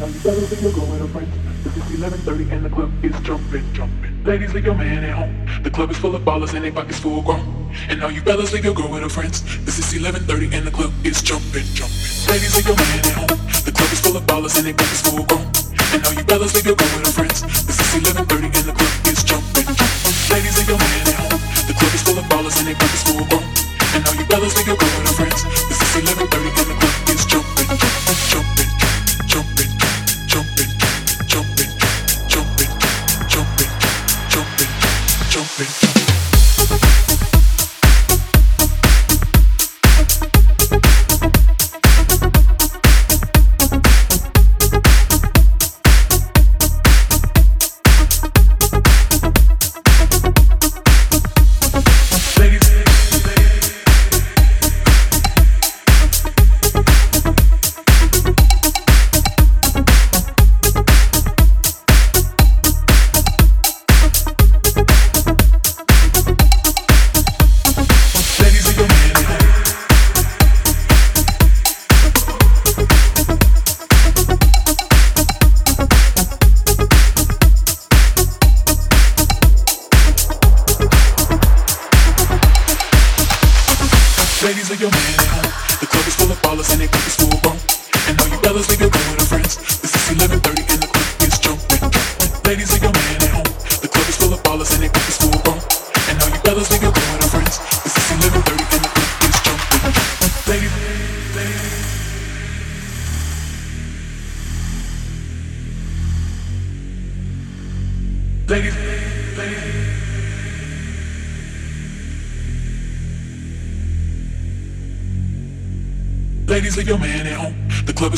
97 single go with a friend. is 11:30 and the club is jumping, jumping. Ladies, leave your man at home. The club is full of ballers and they pockets full grown. And now you fellas leave your girl with her friends. This is 11:30 and the club is jumping, jumping. Ladies, leave your man at home. The club is full of ballers and they pockets full grown. And now you fellas leave your girl with her friends. This is 11:30 and the club is jumping, jumping. Ladies, leave your man at home. The club is full of ballers and they pockets full grown. And now you fellas leave your girl with her friends. This is 11:30 and the club is jumping, jumping, jumping.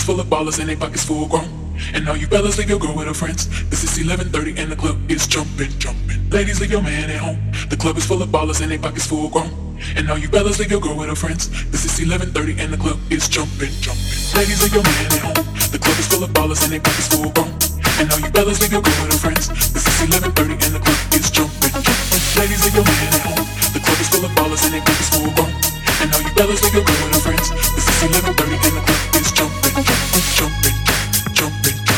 Is full of ballers and they pockets full grown. And now you fellas leave your girl with her friends. This is 11:30 and the club is jumping, jumping. Ladies, leave your man at home. The club is full of ballers and they pockets full grown. And now you fellas leave your girl with her friends. This is 11:30 and the club is jumping, jumping. Ladies, leave your man at home. The club is full of ballers and they pockets full grown. And now you fellas leave your girl with her friends. This is 11:30 and the club is jumping, jumping. Ladies, leave your man at home. The club is full of ballers and they pockets full grown. And all you fellas think you're cool with friends. The sissy little birdie and the club is jumping, jumping, jumping, jumping.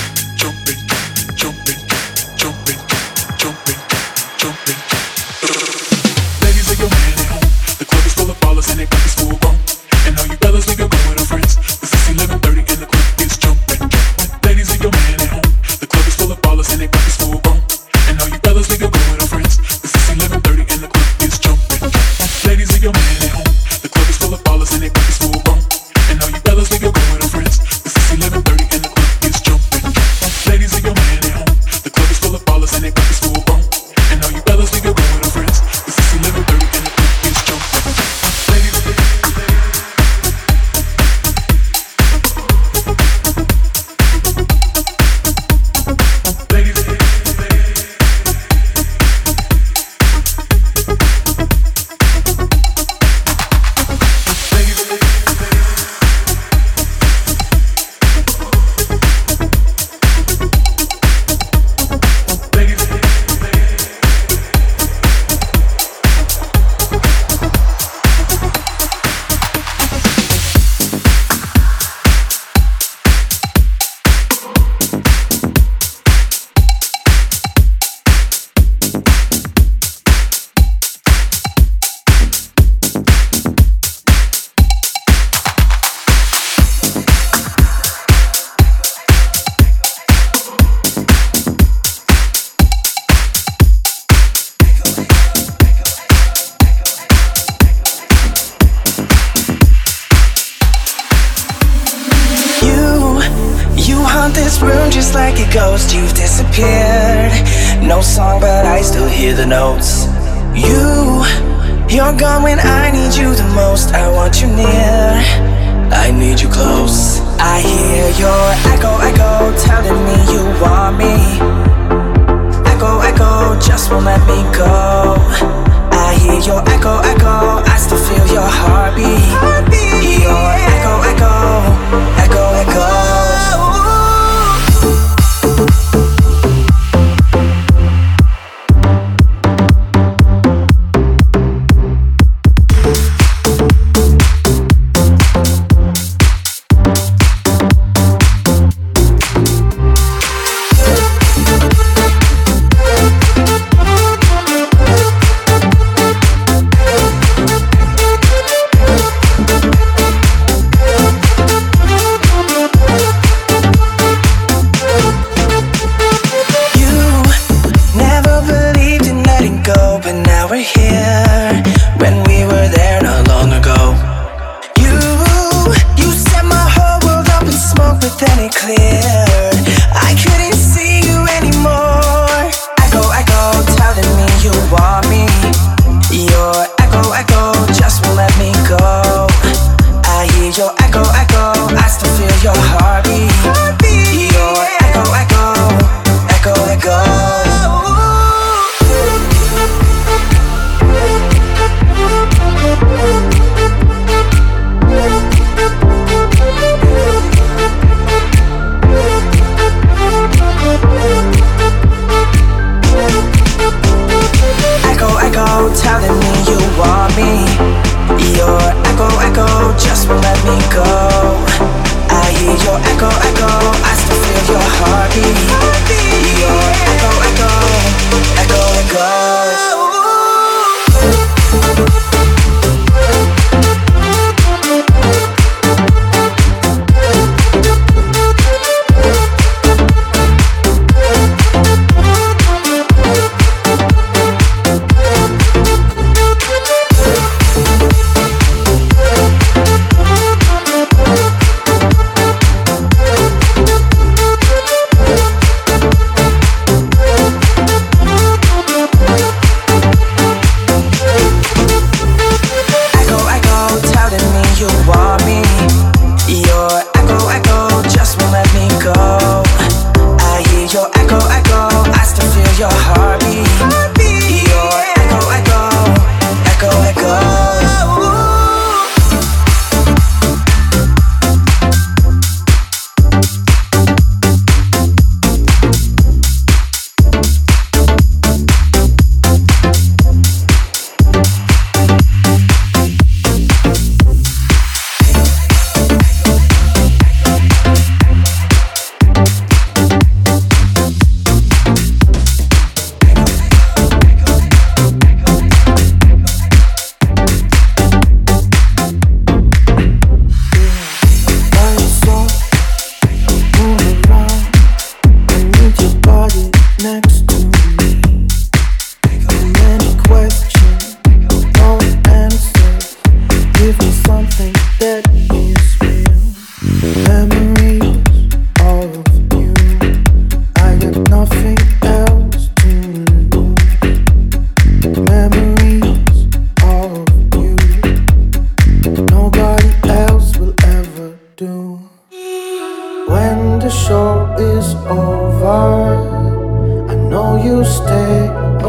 No song, but I still hear the notes. You, you're gone when I need you the most. I want you near. I need you close. I hear your echo, echo, telling me you want me. Echo, echo, just won't let me go. I hear your echo, echo, I still feel your heartbeat. Your echo, echo, echo, echo.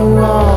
wall.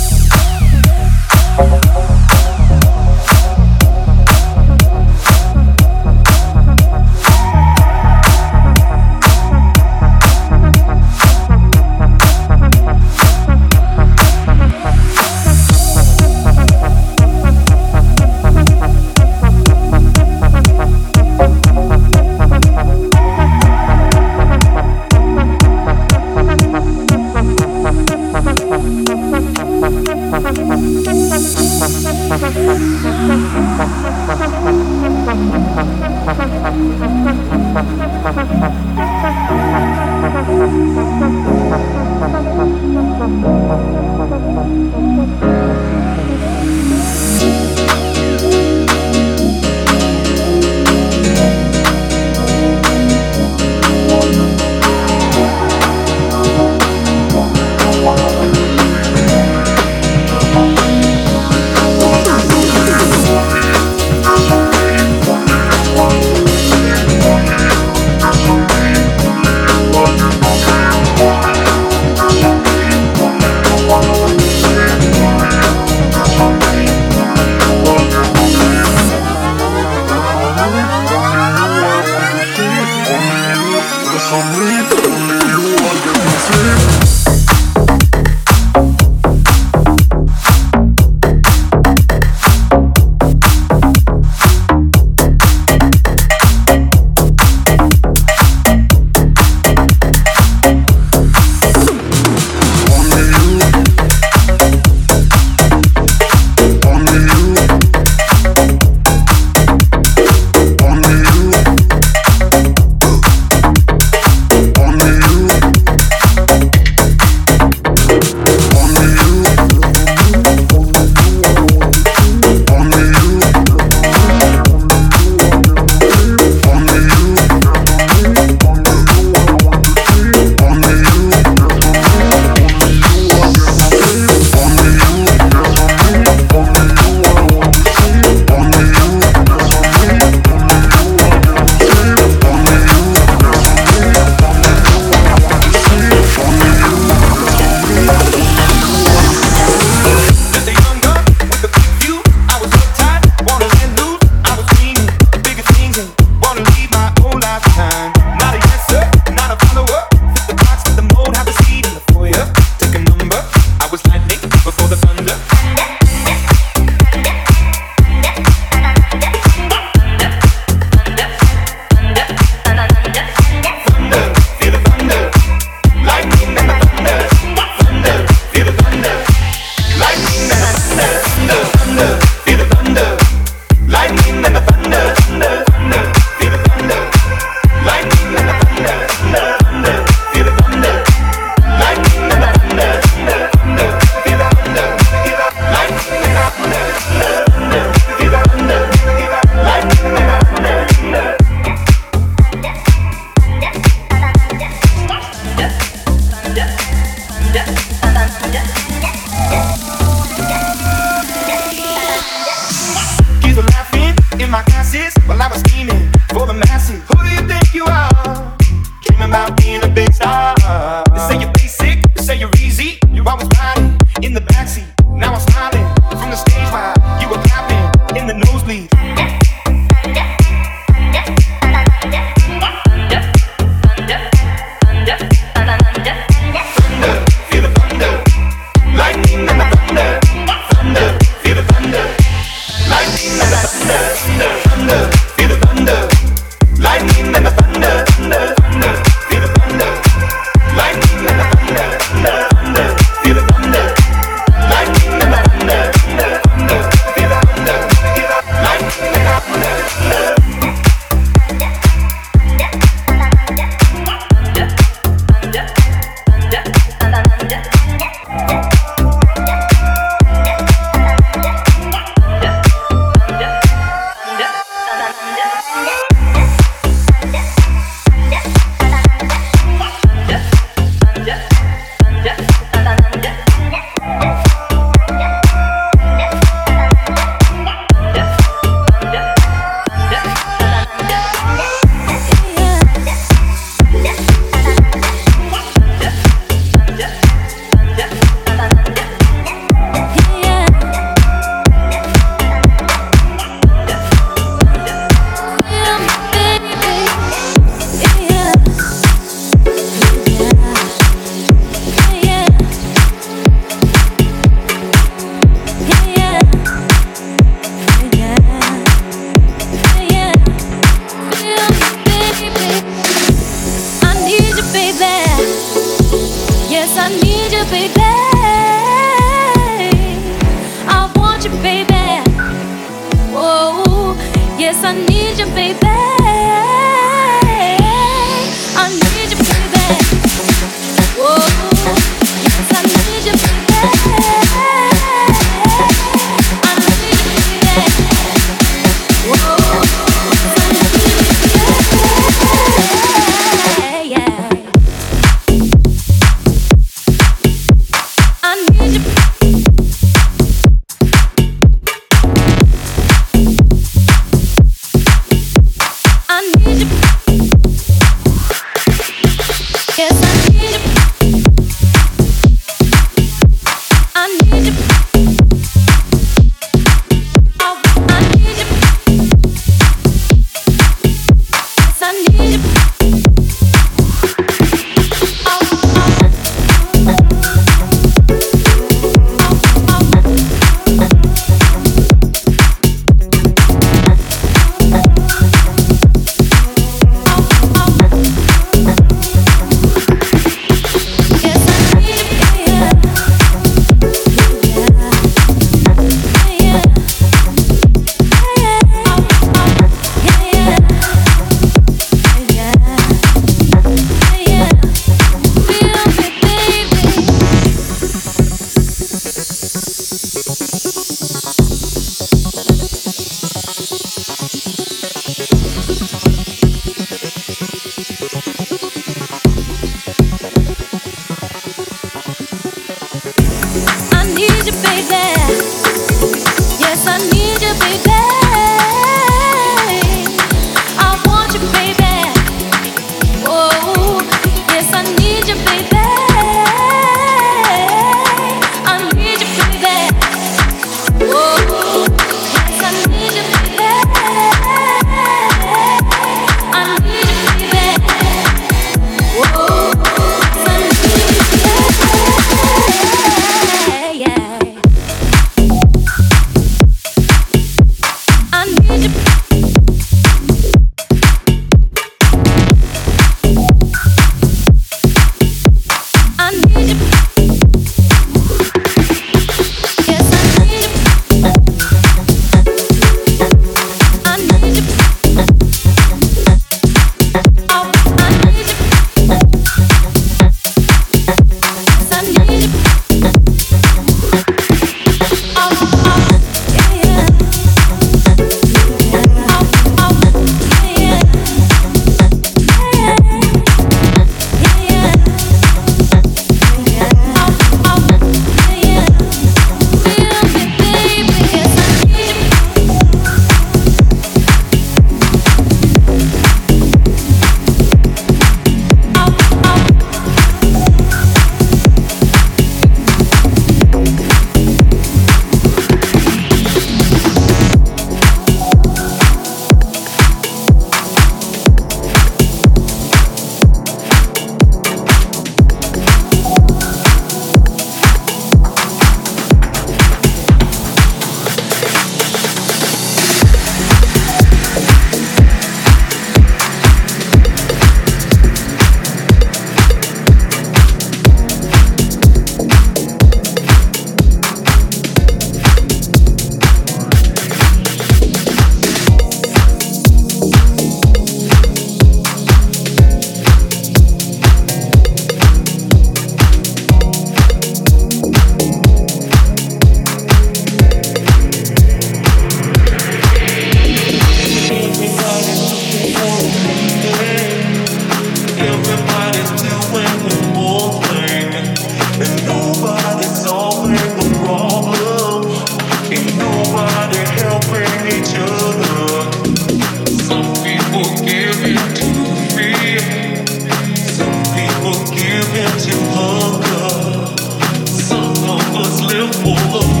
Oh.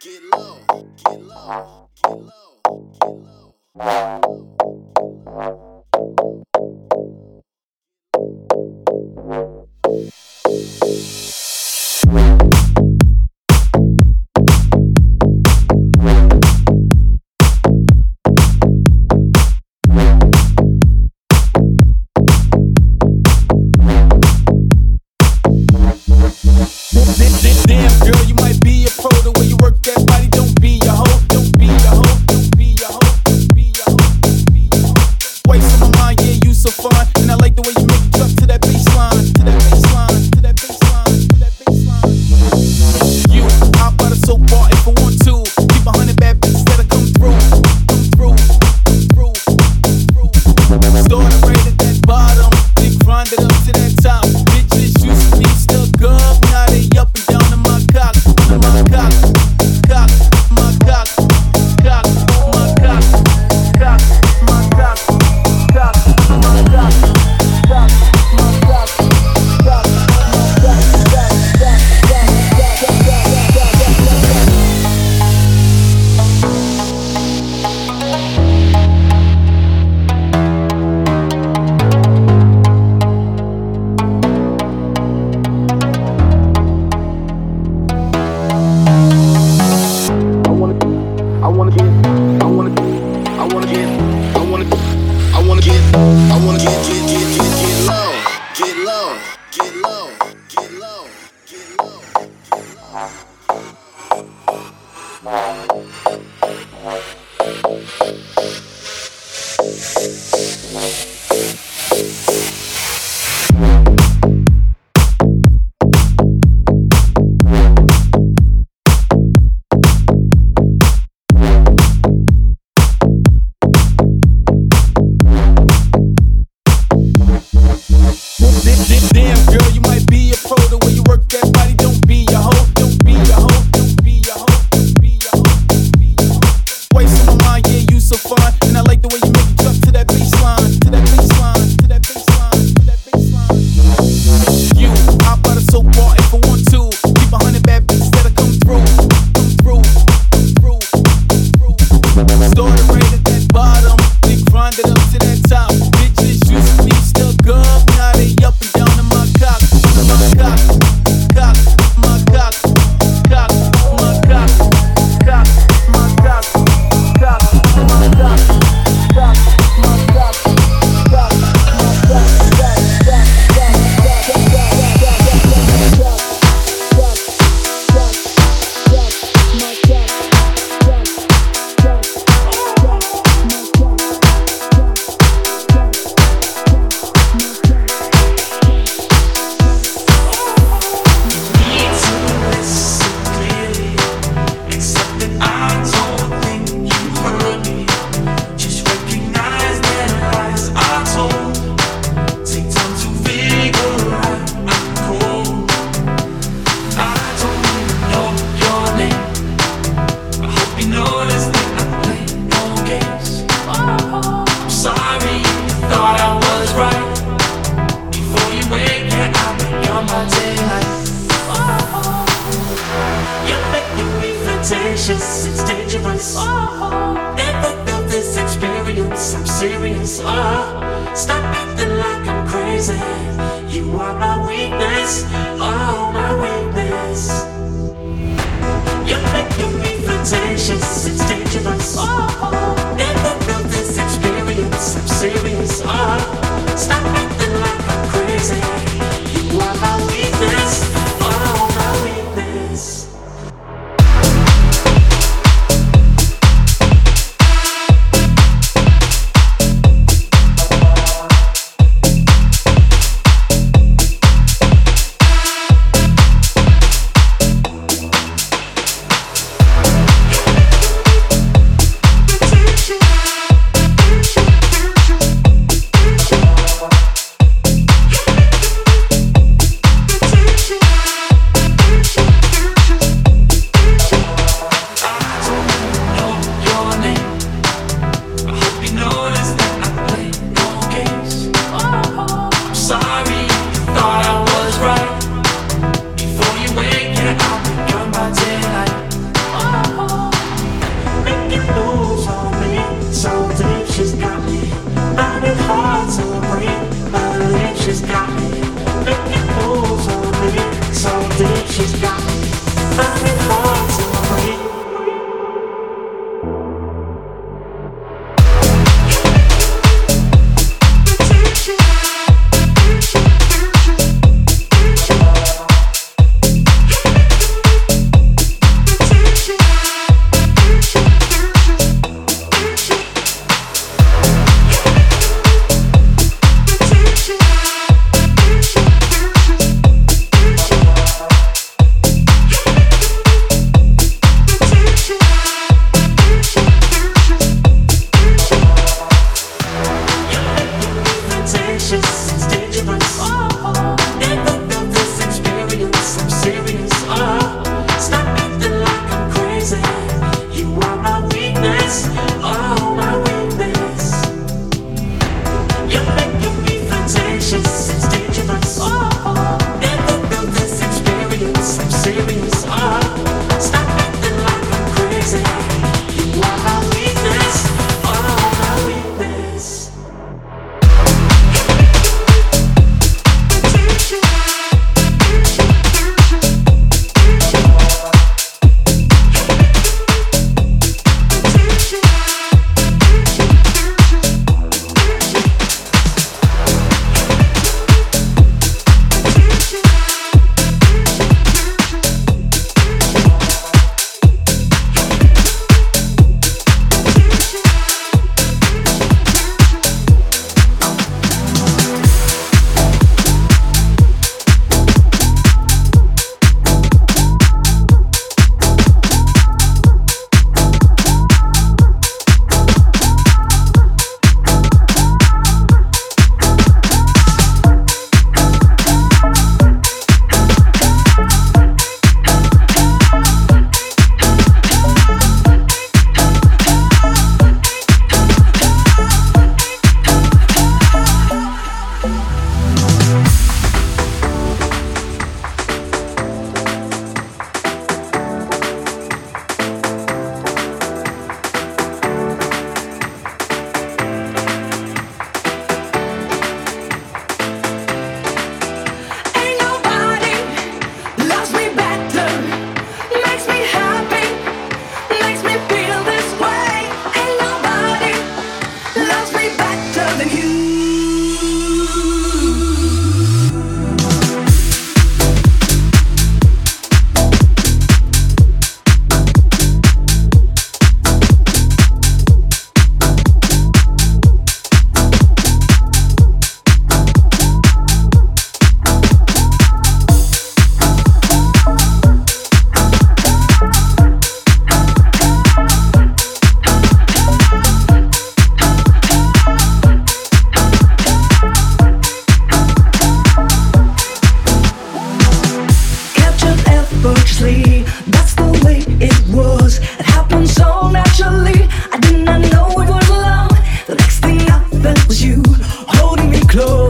Get low, get low, get low, get low. effortlessly. That's the way it was. It happened so naturally. I did not know it was love. The next thing I felt was you holding me close.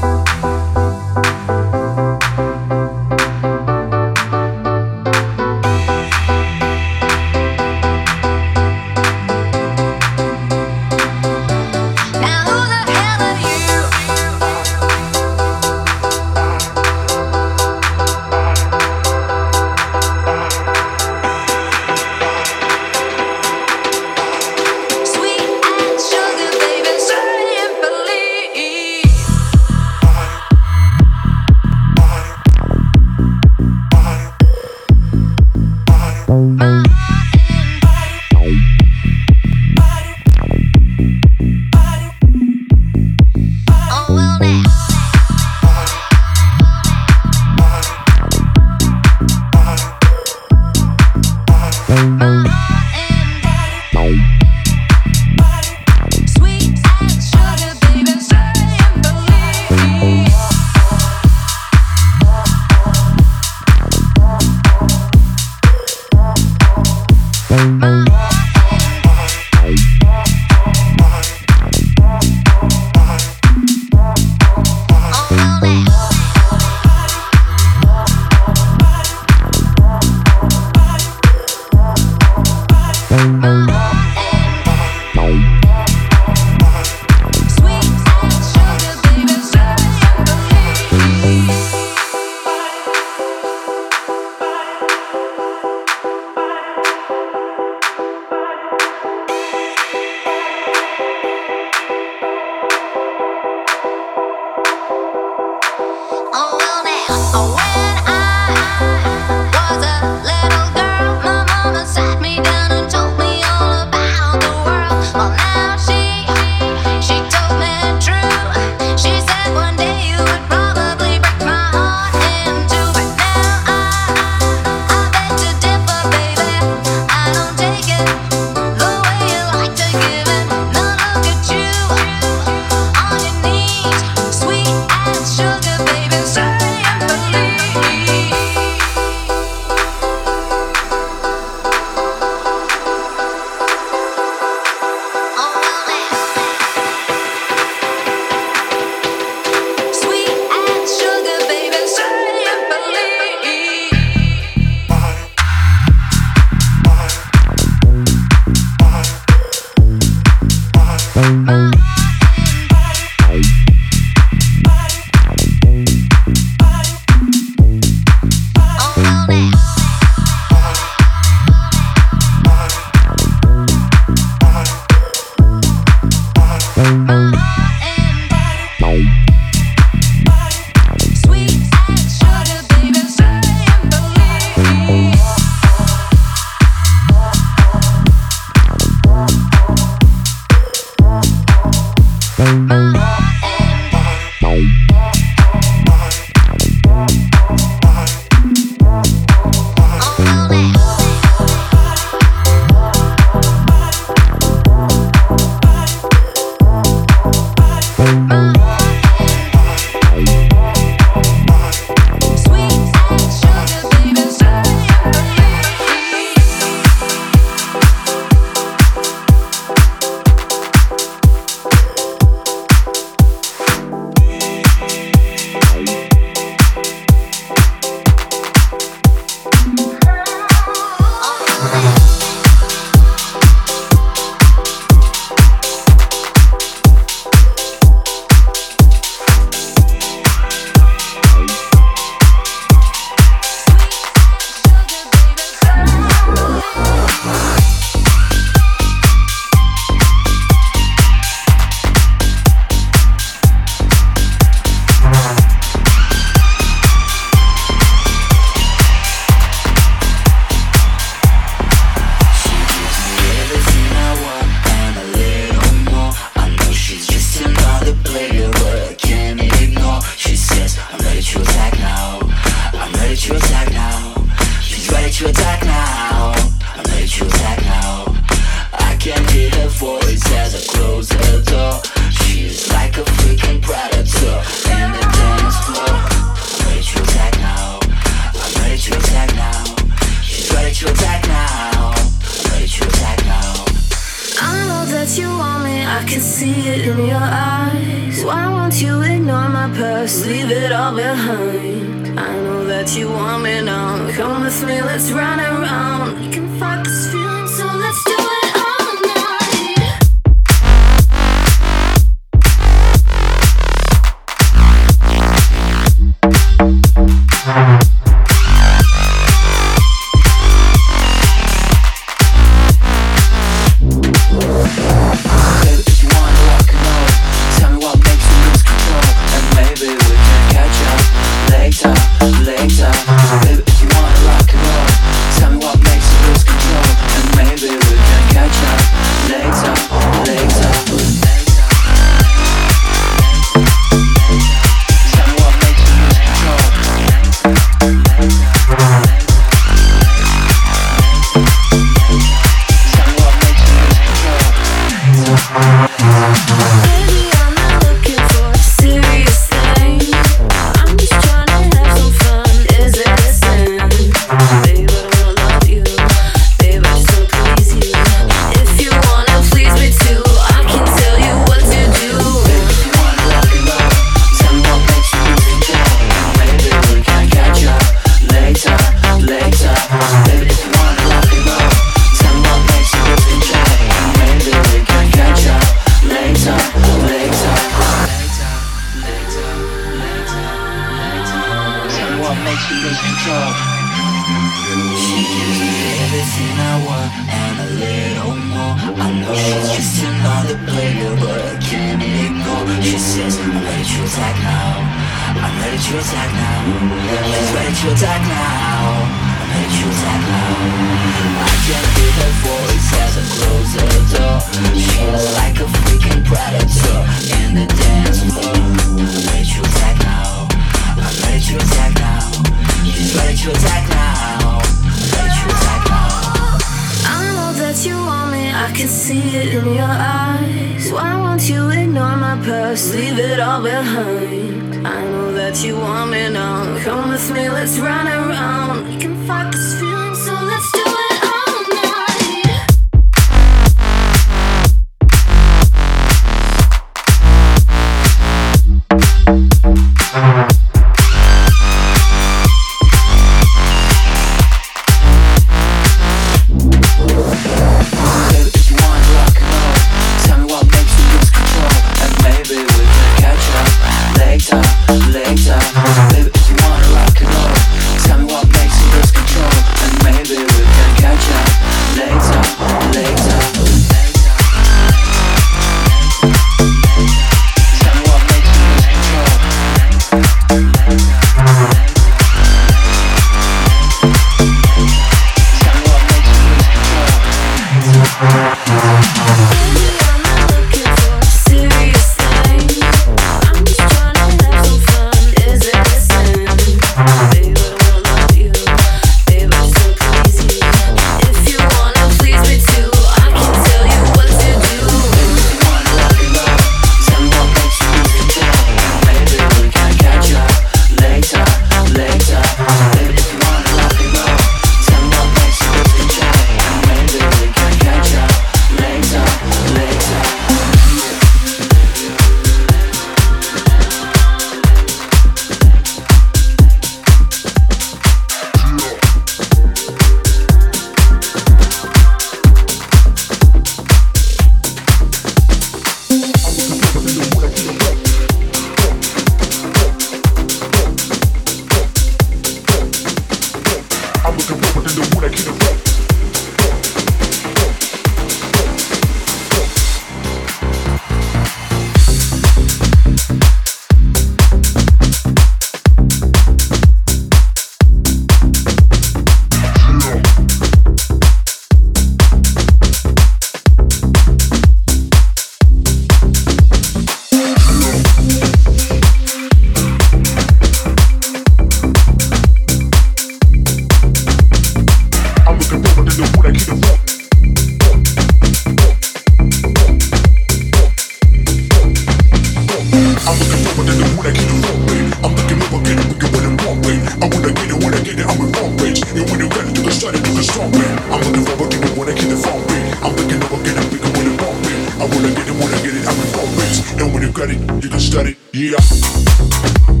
get it, I'm in And when you got it, you can study, yeah.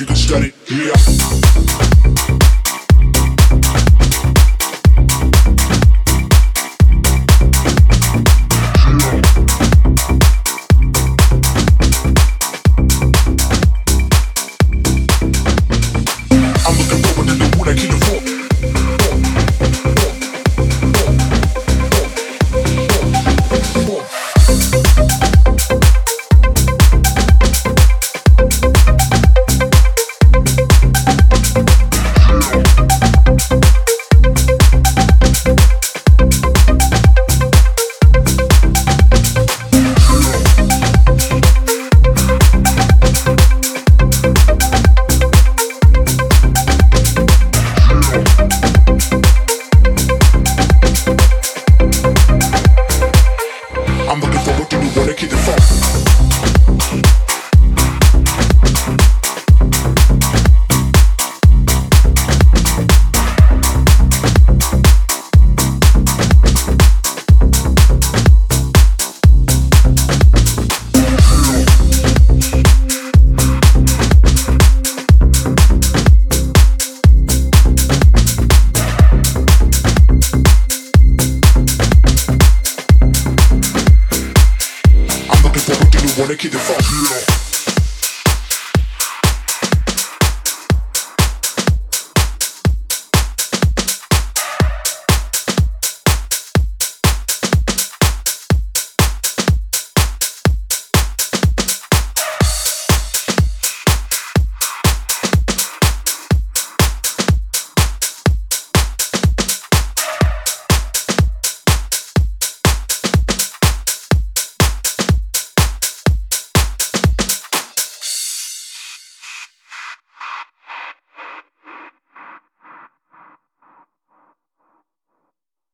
you can study. Yeah.